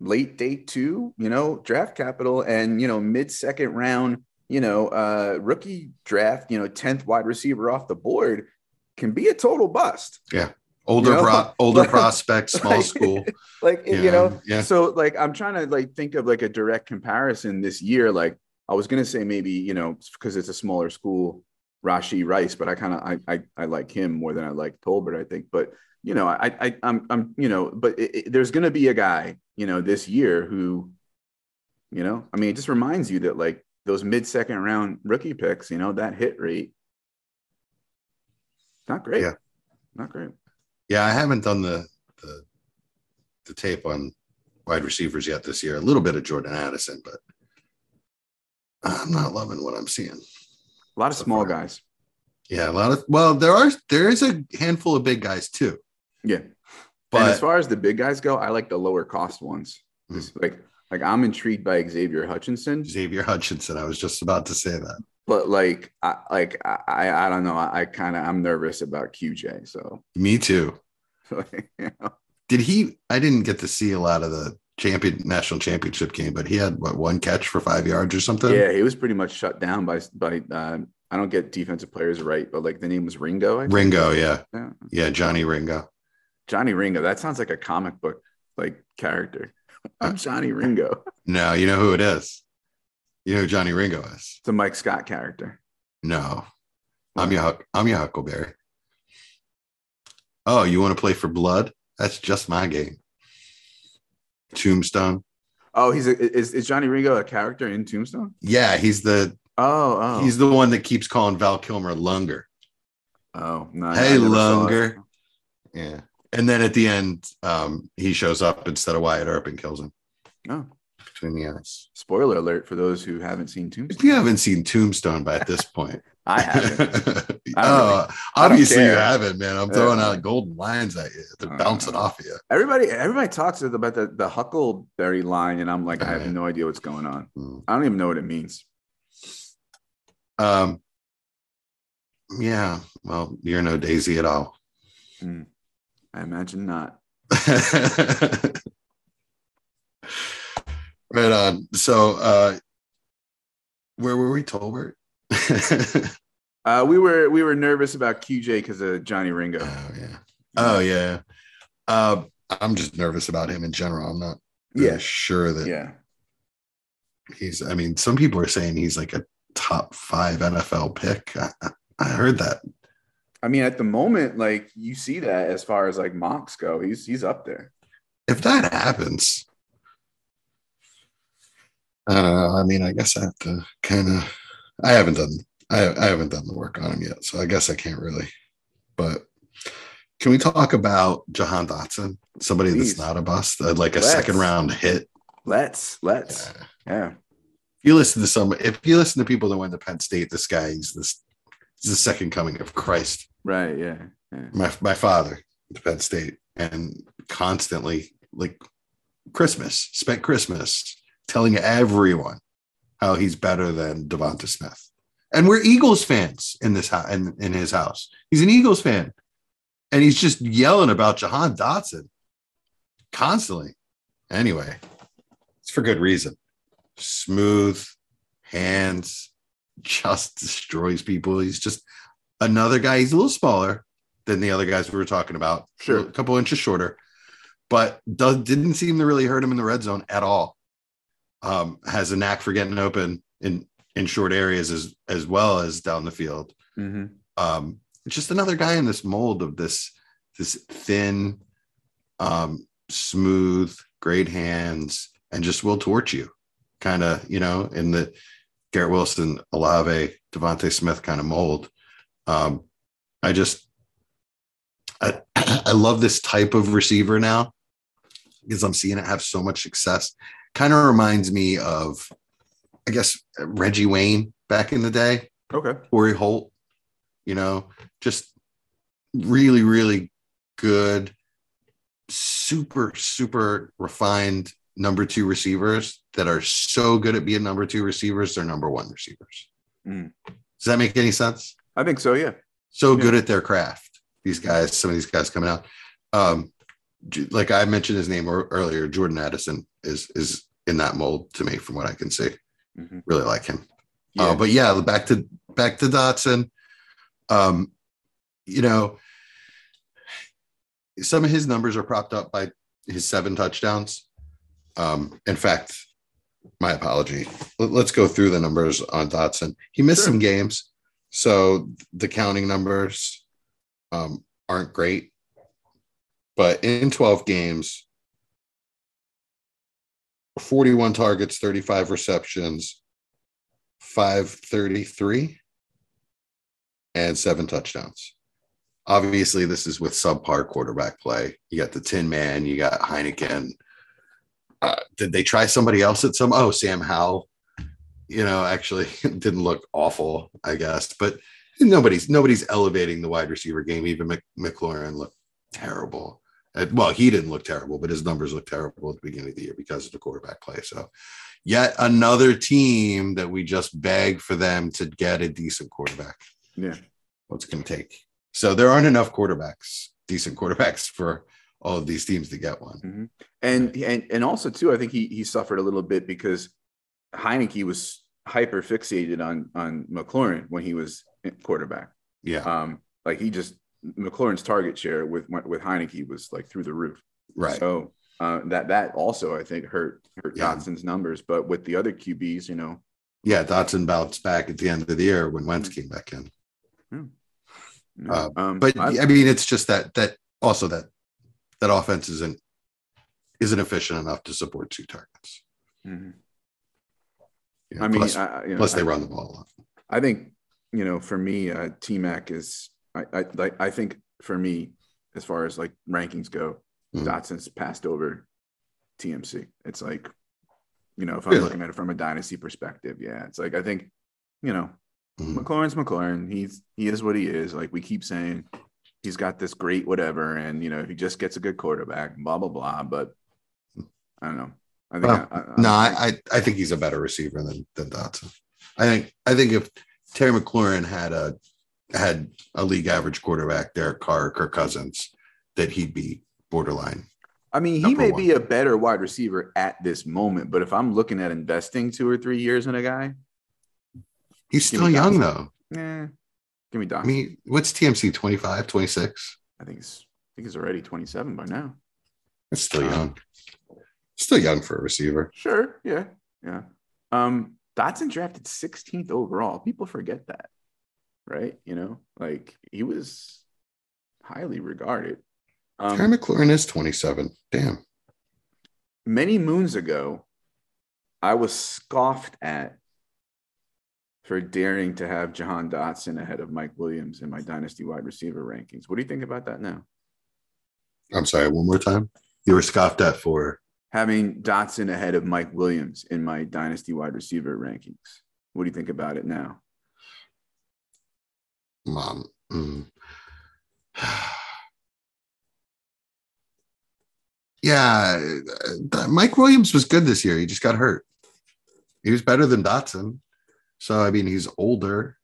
late day two, you know, draft capital and, you know, mid second round, you know, uh, rookie draft, you know, 10th wide receiver off the board can be a total bust. Yeah. Older You know? pro, older prospect small like- school Like, Yeah, you know, yeah. so like I'm trying to like think of like a direct comparison this year. Like I was gonna say maybe you know because it's a smaller school, Rashee Rice, but I kind of I, I I like him more than I like Tolbert. I think, but you know I I I'm I'm you know but it, it- there's gonna be a guy you know this year who, you know I mean it just reminds you that like those mid second round rookie picks, you know that hit rate, not great. Yeah. Not great. yeah i haven't done the the the tape on wide receivers yet this year a little bit of jordan addison but i'm not loving what i'm seeing A lot of So small far. guys. yeah a lot of well there are there is a handful of big guys too Yeah. but and as far as the big guys go, I like the lower cost ones. Hmm. Like, like I'm intrigued by Xavier Hutchinson, Xavier Hutchinson. I was just about to say that. but like, I like I I, don't know. I, I kind of I'm nervous about QJ. So, Me too. like, you know. Did he? I didn't get to see a lot of the champion national championship game, but he had what one catch for five yards or something. yeah, he was pretty much shut down by by. Uh, I don't get defensive players right, but like the name was Ringo. I. Ringo. Yeah, Yeah. yeah, Johnny Ringo. Johnny Ringo. That sounds like a comic book like character. I'm Johnny Ringo. No, you know who it is. You know who Johnny Ringo is. It's a Mike Scott character. No, I'm your I'm your Huckleberry. Oh, you want to play for blood? That's just my game. Tombstone. Oh, he's a, is is Johnny Ringo a character in Tombstone? Yeah, he's the Oh, oh, he's the one that keeps calling Val Kilmer Lunger. oh, no. Hey. Lunger. Yeah. And then at the end, um, he shows up instead of Wyatt Earp and kills him Oh, between the eyes. spoiler alert for those who haven't seen If Tombstone. you haven't seen Tombstone by at this point, I haven't. oh, I don't obviously you haven't, man. I'm throwing Yeah. out golden lines at you. They're Uh, bouncing off of you. Everybody, everybody talks about the the Huckleberry line, and I'm like, I have Right. no idea what's going on. Mm. I don't even know what it means. Um, yeah. Well, you're no Daisy at all. Hmm. I imagine not. right on. So, uh, where were we, Tolbert? Uh, we were we were nervous about QJ because of Johnny Ringo. Oh yeah. Oh yeah. Uh, I'm just nervous about him in general. I'm not really Yeah. sure that yeah. he's. I mean, some people are saying he's like a top five NFL pick. I, I- I heard that. I mean, at the moment, like you see that as far as like mocks go, he's he's up there. If that happens, I don't know. I mean, I guess I have to kind of. I haven't done. I I haven't done the work on him yet, so I guess I can't really. But Can we talk about Jahan Dotson? Somebody Please. that's not a bust, uh, like a Let's. second round hit. Let's let's Uh, yeah. if you listen to some, if you listen to people that went to Penn State, this guy he's this he's the second coming of Christ. Right. Yeah. yeah. My my father to Penn State and constantly like Christmas spent Christmas telling everyone how he's better than Devonta Smith. And we're Eagles fans in this house in, in his house. He's an Eagles fan. And he's just yelling about Jahan Dotson constantly. Anyway, it's for good reason. Smooth hands, just destroys people. He's just another guy. He's a little smaller than the other guys we were talking about. Sure. A couple inches shorter, but does, didn't seem to really hurt him in the red zone at all. Um, has a knack for getting open in in short areas as as well as down the field. hmm Um, just another guy in this mold of this this thin, um, smooth, great hands, and just will torch you, kind of you know in the Garrett Wilson, Olave, Devonta Smith kind of mold. Um, I just I, I love this type of receiver now because I'm seeing it have so much success. Kind of reminds me of, I guess, Reggie Wayne back in the day, Okay. Torry Holt, you know, just really, really good, super, super refined number two receivers that are so good at being number two receivers, they're number one receivers. Mm. Does that make any sense? I think so. Yeah. so Yeah. good at their craft. These guys, some of these guys coming out. Um, like I mentioned his name earlier, Jordan Addison is is in that mold to me, from what I can see. Mhm. Really like him. Yeah. Uh, but yeah, back to back to Dotson. Um, you know, some of his numbers are propped up by his seven touchdowns. Um, in fact, my apology. Let- Let's go through the numbers on Dotson. He missed Sure. some games, so the counting numbers um, aren't great. But in 12 games, 41 targets, 35 receptions, 533, and seven touchdowns. Obviously, this is with subpar quarterback play. You got the Tin Man, you got Heinicke. Uh, did they try somebody else at some? Oh, Sam Howell. You know, actually didn't look awful, I guess, but nobody's nobody's elevating the wide receiver game. Even Mc, McLaurin looked terrible. Well, he didn't look terrible, but his numbers looked terrible at the beginning of the year because of the quarterback play. So, yet another team that we just begged for them to get a decent quarterback. Yeah. What's going to take? So there aren't enough quarterbacks, decent quarterbacks for all of these teams to get one. Mm-hmm. And and and also too, I think he he suffered a little bit because Heinicke was hyper fixated on on McLaurin when he was quarterback. Yeah, Um, like he just McLaurin's target share with with Heinicke was like through the roof. right. So uh, that that also I think hurt hurt Yeah. Dotson's numbers. But with the other QBs, you know, yeah, Dotson bounced back at the end of the year when Wentz came back in. you know, Uh, um, But I- I mean, it's just that that also that that offense isn't isn't efficient enough to support two targets. Mhm. Know, I mean, plus, I, you know, plus they I- run the ball a lot. I think you know, for me, uh, T Mac is I, I like I think for me, as far as like rankings go, Mhm. Dotson's passed over TMC. It's like, you know, if I'm Really? looking at it from a dynasty perspective, yeah, it's like I think, you know, Mhm. McLaurin's McLaurin. He's he is what he is. Like we keep saying, he's got this great whatever, and you know, if he just gets a good quarterback, blah blah blah. But I don't know. I think Well, I, I, No, I, I think he's a better receiver than than Dotson. I think I think if Terry McLaurin had a had a league average quarterback, Derek Carr, Kirk Cousins, that he'd be borderline. I mean, he may one. be a better wide receiver at this moment, but if I'm looking at investing two or three years in a guy, He's still young though. Yeah. give me Doc. I mean, what's TMC 25, 26? I think he's I think he's already 27 by now. It's still Uh, young. Still young for a receiver. Sure, yeah, yeah. Um, Dotson drafted 16th overall. People forget that, right? You know, like he was highly regarded. Um, Terry McLaurin is 27. Damn. many moons ago, I was scoffed at for daring to have Jahan Dotson ahead of Mike Williams in my dynasty wide receiver rankings. What do you think about that now? I'm sorry, one more time. You were scoffed at for Having Dotson ahead of Mike Williams in my dynasty wide receiver rankings. What do you think about it now? mom. Mm. yeah, uh, Mike Williams was good this year. He just got hurt. He was better than Dotson. So I mean, he's older.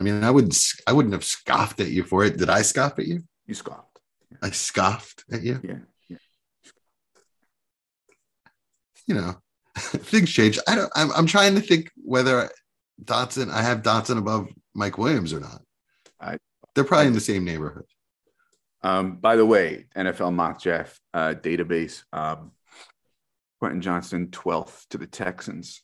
I mean, I wouldn't I wouldn't have scoffed at you for it. Did I scoff at you? You scoffed. I scoffed at you. Yeah. yeah. You know, things change. I don't. I'm, I'm trying to think whether Dotson. I have Dotson above Mike Williams or not. I- They're probably in the same neighborhood. Um, by the way, NFL mock draft uh, database, um, Quentin Johnston 12th to the Texans.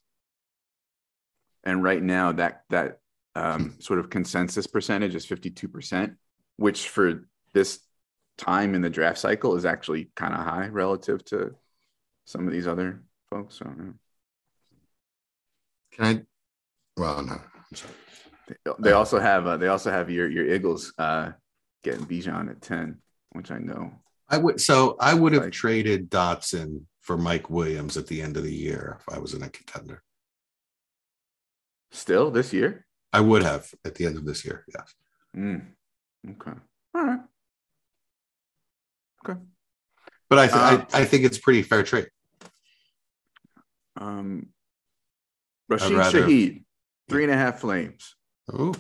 And right now that that um, sort of consensus percentage is 52%, which for this time in the draft cycle is actually kind of high relative to some of these other folks. So yeah. Can I? Well, no. I'm sorry. they also have uh, they also have your your Eagles uh, getting Bijan at 10, which I know. I would. So I would have Like- traded Dotson for Mike Williams at the end of the year if I was in a contender. Still this year? I would have at the end of this year. Yes. Mm. Okay. All right. Okay. But I, th- Uh, I I think it's pretty fair trade. Um, Rashid rather- Shaheed, three and a half flames, Oh,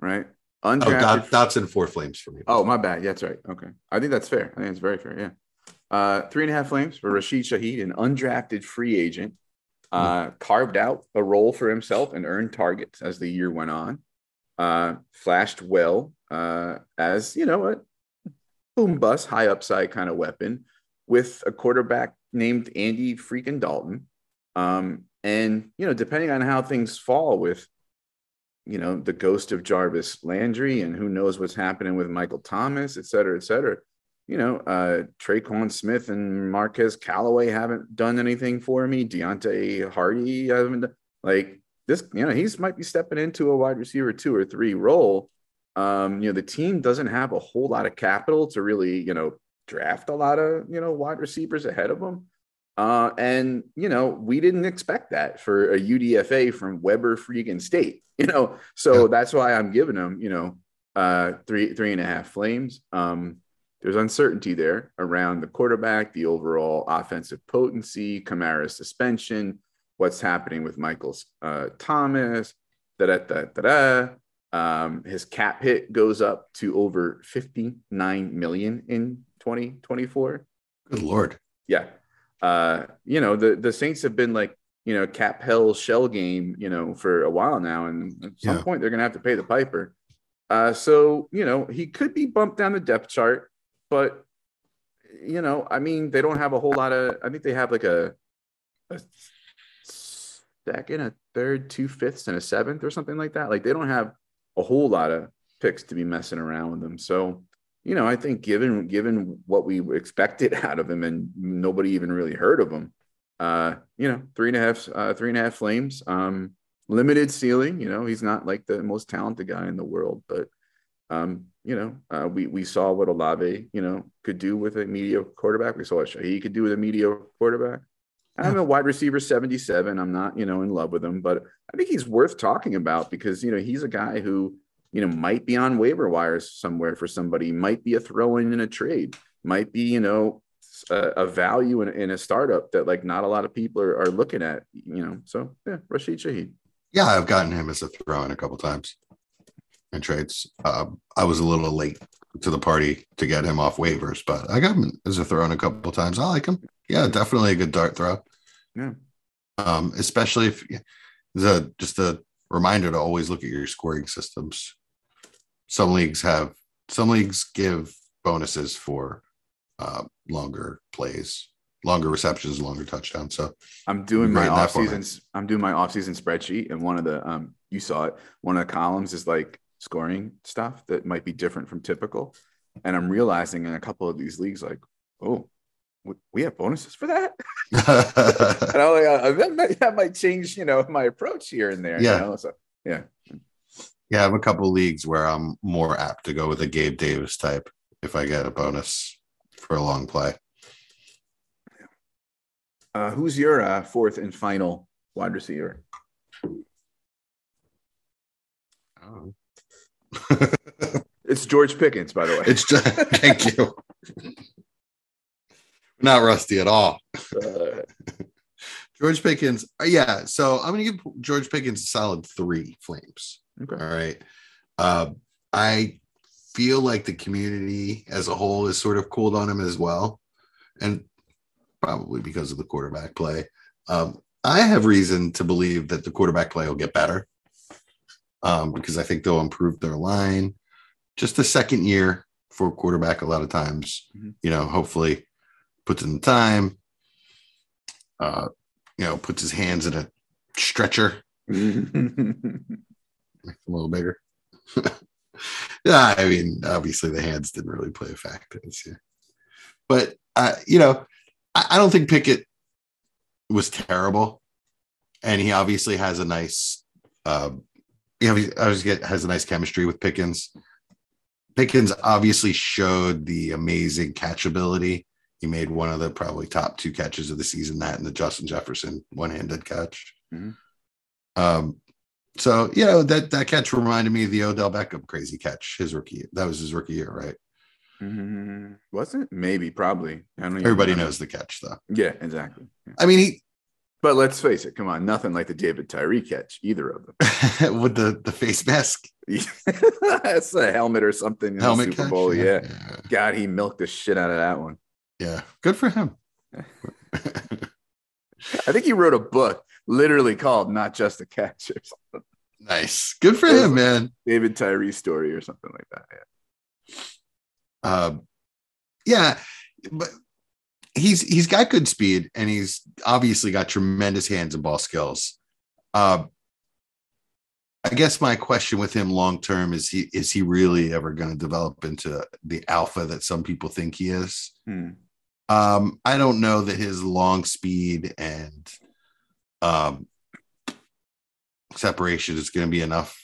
right? oh Undrafted. Dot, Dotson four flames for me. oh, my bad. Yeah, that's right. Okay. I think that's fair. I think it's very fair. Yeah. Uh, three and a half flames for Rashid Shaheed, an undrafted free agent, uh, carved out a role for himself and earned targets as the year went on. Uh, flashed well uh, as, you know, a boom bust, high upside kind of weapon with a quarterback named Andy freaking Dalton. Um, and, you know, depending on how things fall with, you know, the ghost of Jarvis Landry and who knows what's happening with Michael Thomas, et cetera, et cetera. You know, uh, Tre'Quan Smith and Marquez Callaway haven't done anything for me. Deonte Harty haven't done, like this, you know, he's might be stepping into a wide receiver two or three role. Um, you know, the team doesn't have a whole lot of capital to really, you know, draft a lot of, you know, wide receivers ahead of them. Uh, and you know, we didn't expect that for a UDFA from Weber Freaking State, you know. So Yeah. that's why I'm giving them, you know, uh three, three and a half flames. Um, there's uncertainty there around the quarterback, the overall offensive potency, Kamara's suspension, what's happening with Michael's uh Thomas, da da da da da. Um, his cap hit goes up to over 59 million in 2024 Good lord. yeah uh you know the the saints have been like you know cap hell shell game you know for a while now. And at some Yeah. point they're gonna have to pay the piper. Uh so you know he could be bumped down the depth chart but you know i mean they don't have a whole lot of i think they have like a, a second a third two fifths and a seventh or something like that. Like they don't have a whole lot of picks to be messing around with them. So you know, I think given given what we expected out of him, and nobody even really heard of him, uh, you know, three and a half, uh, three and a half flames, um, limited ceiling. You know, he's not like the most talented guy in the world, but um, you know, uh, we we saw what Olave, you know, could do with a mediocre quarterback. We saw what Shaheed could do with a mediocre quarterback. I'm a wide receiver 77. I'm not, you know, in love with him, but I think he's worth talking about because you know he's a guy who you know, might be on waiver wires somewhere for somebody, might be a throw in in a trade, might be, you know, a, a value in, in a startup that like not a lot of people are, are looking at, you know. So yeah, Rashid Shaheed. Yeah, I've gotten him as a throw in a couple times in trades. Uh, I was a little late to the party to get him off waivers, but I got him as a throw in a couple times. I like him. Yeah, definitely a good dart throw. Yeah. Um, especially if the just a reminder to always look at your scoring systems. Some leagues have some leagues give bonuses for uh, longer plays, longer receptions, longer touchdowns. So I'm doing my Great in that off seasons. I'm doing my off season spreadsheet, and one of the um, you saw it. One of the columns is like scoring stuff that might be different from typical, and I'm realizing in a couple of these leagues, like, oh, we- we have bonuses for that. and I'm like, uh, that, might, that might change, you know, my approach here and there. Yeah. You know? So yeah. Yeah, I have a couple leagues where I'm more apt to go with a Gabe Davis type if I get a bonus for a long play. Uh, who's your uh, fourth and final wide receiver? Oh. It's George Pickens, by the way. it's just thank you. Not rusty at all. Uh, George Pickens, uh, yeah. So I'm gonna give George Pickens a solid three flames. Okay. All right. Uh, I feel like the community as a whole is sort of cooled on him as well. And probably because of the quarterback play. Um, I have reason to believe that the quarterback play will get better um, because I think they'll improve their line. Just the second year for quarterback, a lot of times, Mhm. you know, hopefully puts in the time, uh, you know, puts his hands in a stretcher make them a little bigger. yeah, I mean, obviously the hands didn't really play a factor this year, but uh, you know, I, I don't think Pickett was terrible, and he obviously has a nice, uh, you know, he obviously has a nice chemistry with Pickens. Pickens obviously showed the amazing catchability. He made one of the probably top two catches of the season, that and the Justin Jefferson one-handed catch. Mhm. Um, so you know that that catch reminded me of the Odell Beckham crazy catch, his rookie. That was his rookie year, right? Mm, was it? Maybe, probably. I don't Everybody remember. knows the catch, though. Yeah, exactly. Yeah. I mean, he But let's face it. Come on, nothing like the David Tyree catch, either of them. with the the face mask That's a helmet or something. in the helmet Super catch. Bowl. Yeah. yeah, God, he milked the shit out of that one. yeah. Good for him. I think he wrote a book literally called "Not Just a Catch" or something. nice. Good for him, man. David Tyree story or something like that. Yeah. Um, yeah, but he's he's got good speed and he's obviously got tremendous hands and ball skills. Uh, I guess my question with him long term is he is he really ever going to develop into the alpha that some people think he is? Hmm. Um, I don't know that his long speed and um, separation is going to be enough.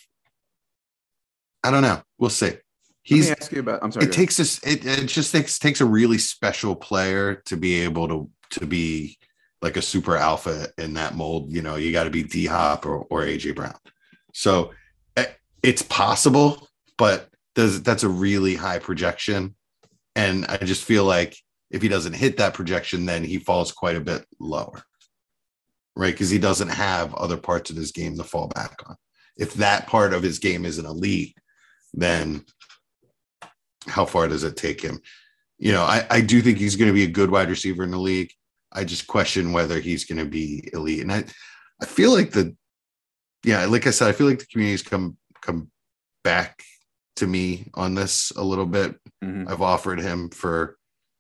I don't know. We'll see. He's. Let me ask you about. I'm sorry. it takes us it, it just takes takes a really special player to be able to to be like a super alpha in that mold you know you got to be d hop or, or aj brown so eh, it's possible but does that's a really high projection and i just feel like if he doesn't hit that projection then he falls quite a bit lower right because he doesn't have other parts of his game to fall back on if that part of his game is an elite then how far does it take him? You know, I, I do think he's going to be a good wide receiver in the league. I just question whether he's going to be elite. And I, I feel like the, yeah, like I said, I feel like the community's come come back to me on this a little bit. Mhm. I've offered him for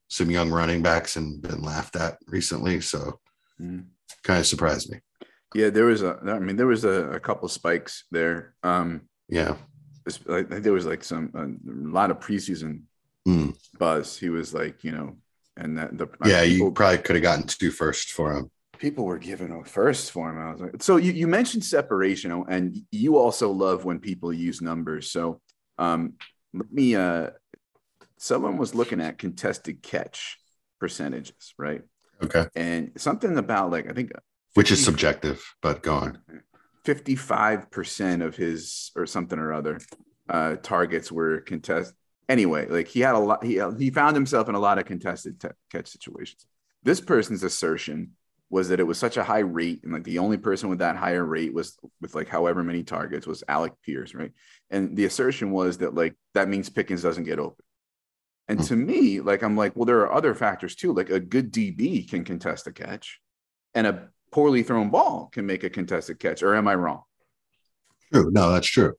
some young running backs and been laughed at recently, so Mhm. Kind of surprised me. Yeah, there was a. I mean, there was a, a couple spikes there. Um, Yeah, it's like there was like some a lot of preseason Mm. buzz. He was like, you know, and that the yeah, you probably could have gotten two first for him. people were giving a first for him. I was like, so you, you mentioned separation, and you also love when people use numbers. So um, let me. Uh, someone was looking at contested catch percentages, right? Okay, And something about like I think which is subjective, but go on. 55% of his or something or other uh targets were contest anyway like he had a lot he, he found himself in a lot of contested te- catch situations. This person's assertion was that it was such a high rate and like the only person with that higher rate was with like however many targets was alec pierce right? And the assertion was that like that means pickens doesn't get open and Hmm. to me like i'm like well there are other factors too like a good db can contest a catch and a poorly thrown ball can make a contested catch or am i wrong True. No, that's true.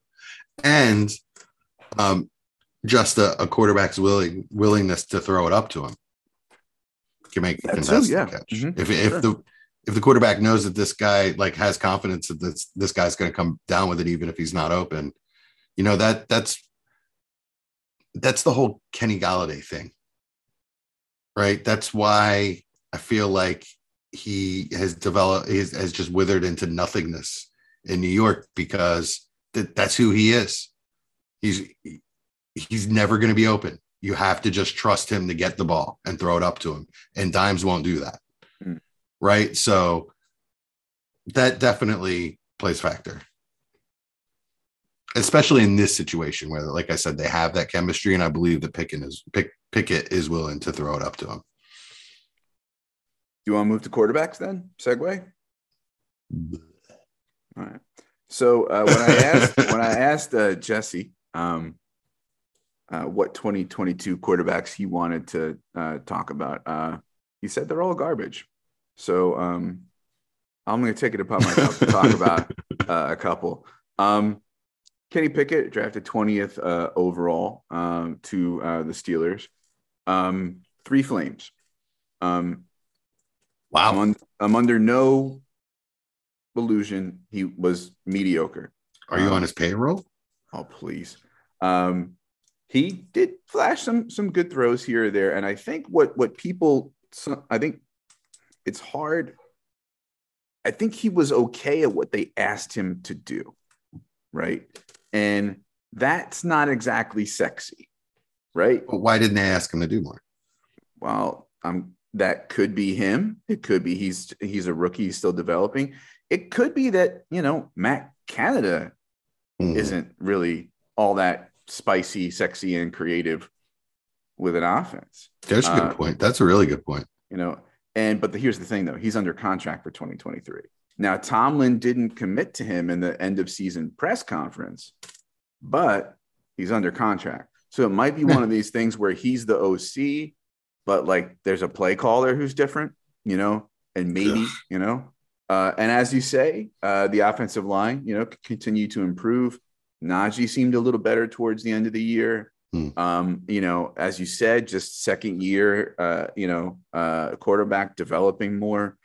And um, just a, a quarterback's willing willingness to throw it up to him can make a That too, contested yeah. catch. Mhm, If sure. if the if the quarterback knows that this guy like has confidence that this this guy's going to come down with it even if he's not open, you know that that's that's the whole Kenny Golladay thing, right? That's why I feel like he has developed has, has just withered into nothingness in New York because th- that's who he is. He's he's never going to be open. You have to just trust him to get the ball and throw it up to him. And Dimes won't do that. Mm. Right. So that definitely plays factor. Especially in this situation where, like I said, they have that chemistry, and I believe that Pickett is Pick, Pickett is willing to throw it up to him. Do you want to move to quarterbacks then? Segue. All right. So uh, when I asked when I asked uh, Jesse um, uh, what 2022 quarterbacks he wanted to uh, talk about, uh, he said they're all garbage. So um, I'm going to take it upon myself to talk about uh, a couple. Um, Kenny Pickett drafted 20th overall um, to the Steelers. Um, three flames. Um, Wow. I'm, un- I'm under no illusion he was mediocre. Are you Um, on his payroll? Oh, please. Um, he did flash some some good throws here or there, and I think what what people, I think it's hard. I think he was okay at what they asked him to do, right? And that's not exactly sexy, right? But why didn't they ask him to do more? well, um, that could be him. It could be he's he's a rookie, he's still developing. It could be that you know Matt Canada Hmm. isn't really all that spicy, sexy, and creative with an offense. That's a good uh, point. That's a really good point. You know, and but the, here's the thing though, he's under contract for 2023. Now Tomlin didn't commit to him in the end of season press conference, but he's under contract. So it might be one of these things where he's the OC, but like there's a play caller who's different, you know, and maybe, you know, uh, and as you say, uh, the offensive line, you know, continue to improve. Najee seemed a little better towards the end of the year. Hmm. Um, you know, as you said, just second year, uh, you know, uh, quarterback developing more,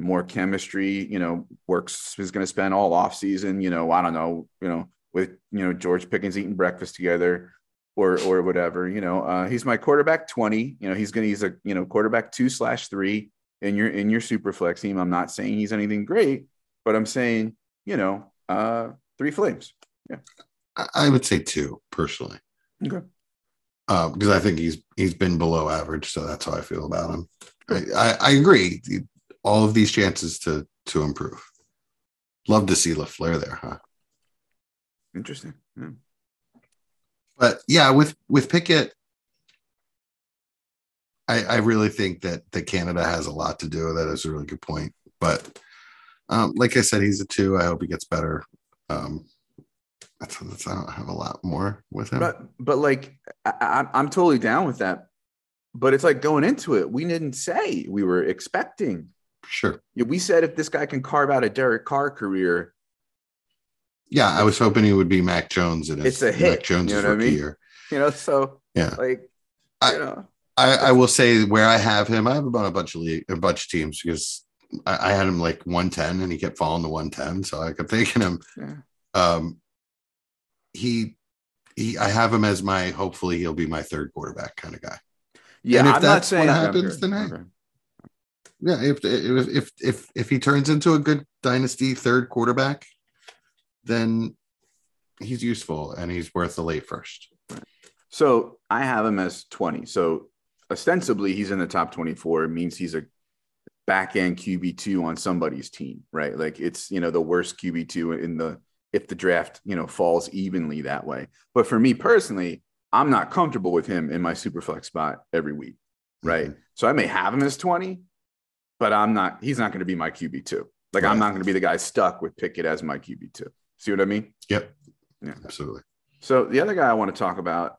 more chemistry. You know, works is going to spend all off season. You know, I don't know, you know, with you know George Pickens eating breakfast together, or or whatever. You know, uh, he's my quarterback twenty. You know, he's gonna he's a you know quarterback two slash three in your in your super flex team. I'm not saying he's anything great, but I'm saying you know uh, three flames. Yeah, I would say two personally. Okay. Uh, because I think he's he's been below average, so that's how I feel about him. I, I, I agree. All of these chances to to improve. Love to see LaFleur there, huh? Interesting. Yeah. But yeah, with with Pickett, I, I really think that that Canada has a lot to do with it. Is a really good point. But um, like I said, he's a two. I hope he gets better. Um, that's, that's, I don't have a lot more with him. But but like I, I'm totally down with that. But it's like going into it, we didn't say we were expecting. Sure. Yeah, We said if this guy can carve out a Derek Carr career, Yeah, I was hoping he would be Mac Jones in his It's a hit, Mac Jones' you know what I rookie mean? year. you know. So Yeah. like I- you know, I, I will say where I have him, I have him on a bunch of league, a bunch of teams because I, I had him like 110 and he kept falling to 110. So I kept taking him. Yeah. Um, he, he, I have him as my. Hopefully, he'll be my third quarterback kind of guy. yeah. And if I'm not that's saying what happens, then hey. Yeah, if if if if he turns into a good dynasty third quarterback, then he's useful and he's worth the late first. So I have him as 20. So ostensibly he's in the top 24. It means he's a back end QB2 on somebody's team, right? Like it's, you know, the worst QB2 in the, if the draft, you know, falls evenly that way. But for me personally, I'm not comfortable with him in my super flex spot every week, right? Mm-hmm. So I may have him as 20, but I'm not, he's not going to be my QB2. Like I'm not going to be the guy stuck with Pickett as my QB2. See what I mean? Yep, Yeah. absolutely. So the other guy I want to talk about,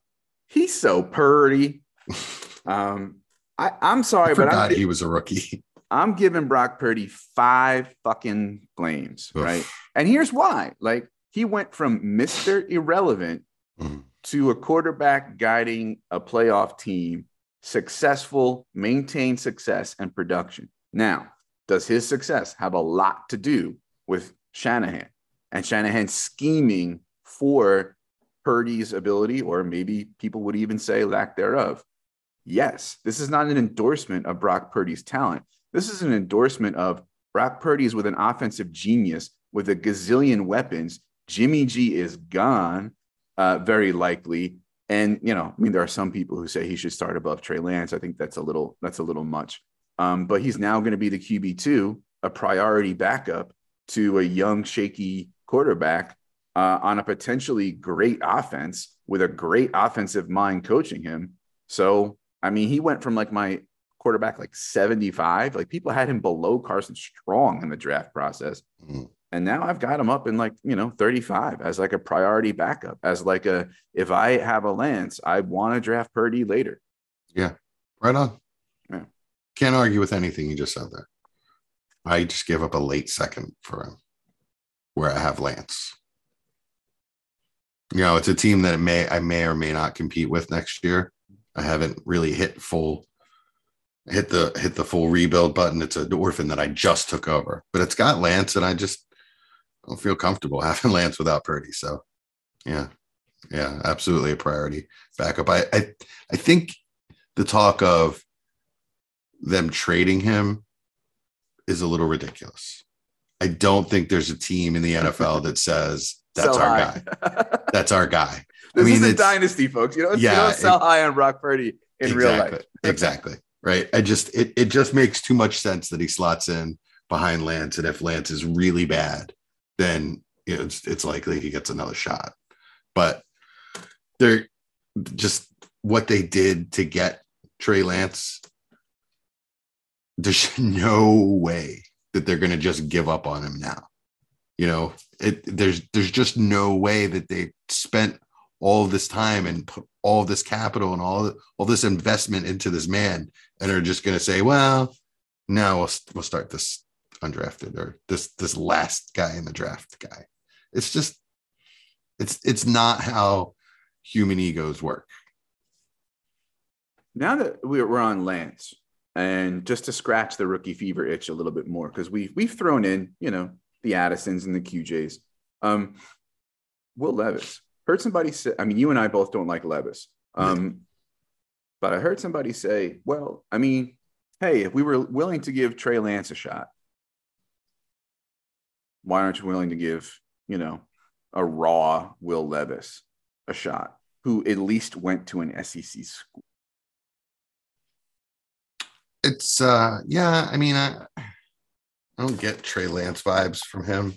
he's so purdy. Um, I, I'm I sorry, but I'm, he was a rookie. I'm giving Brock Purdy five fucking flames, Oof. right? And here's why: like he went from Mr. Irrelevant Mhm. to a quarterback guiding a playoff team, successful, maintained success and production. Now, does his success have a lot to do with Shanahan and Shanahan scheming for Purdy's ability, or maybe people would even say lack thereof? Yes, this is not an endorsement of Brock Purdy's talent. This is an endorsement of Brock Purdy's with an offensive genius with a gazillion weapons. Jimmy G is gone, uh, very likely. And you know, I mean, there are some people who say he should start above Trey Lance. I think that's a little that's a little much. Um, but he's now going to be the QB two, a priority backup to a young, shaky quarterback uh, on a potentially great offense with a great offensive mind coaching him. So, I mean, he went from like my quarterback like 75. Like people had him below Carson Strong in the draft process. Mhm. And now I've got him up in like, you know, 35 as like a priority backup, as like a, if I have a Lance, I want to draft Purdy later. Yeah. Right on. Can't argue with anything you just said there. I just gave up a late second for him where I have Lance. You know, it's a team that may I may or may not compete with next year. I haven't really hit full hit the hit the full rebuild button. It's an orphan that I just took over, but it's got Lance, and I just don't feel comfortable having Lance without Purdy. So yeah, yeah, absolutely a priority backup. I I, I think the talk of them trading him is a little ridiculous. I don't think there's a team in the NFL that says that's Sell our high. guy. That's our guy. this mean, is a dynasty, folks. You know, you Yeah, don't sell it- high on Brock Purdy in real exactly. life. exactly. Right. I just it it just makes too much sense that he slots in behind Lance, and if Lance is really bad, then you know, it's it's likely he gets another shot. But they're just what they did to get Trey Lance. There's no way that they're going to just give up on him now. You know, it there's there's just no way that they spent all this time and put all this capital and all all this investment into this man and are just going to say, well, now we'll we'll start this undrafted or this this last guy in the draft guy. It's just it's it's not how human egos work. now that we're, we're on Lance, and just to scratch the rookie fever itch a little bit more, because we've we've thrown in, you know, the Addisons and the QJs. Um, Will Levis heard somebody say. I mean, you and I both don't like Levis, um, but I heard somebody say, "Well, I mean, hey, if we were willing to give Trey Lance a shot, why aren't you willing to give, you know, a raw Will Levis a shot, who at least went to an SEC school?" It's uh yeah, I mean I I don't get Trey Lance vibes from him.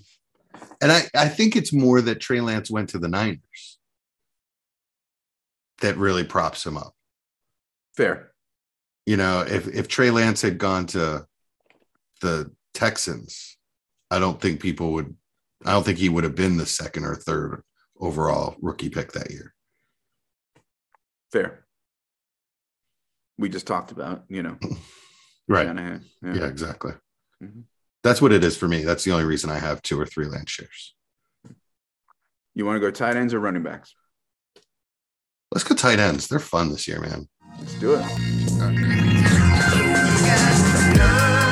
And I, I think it's more that Trey Lance went to the Niners that really props him up. Fair. You know, if if Trey Lance had gone to the Texans, I don't think people would I don't think he would have been the second or third overall rookie pick that year. Fair. We just talked about, you know, Right. Shanahan. Yeah. Yeah, exactly. Mhm. That's what it is for me. That's the only reason I have two or three land shares. You want to go tight ends or running backs? Let's go tight ends. They're fun this year, man. Let's do it. Okay.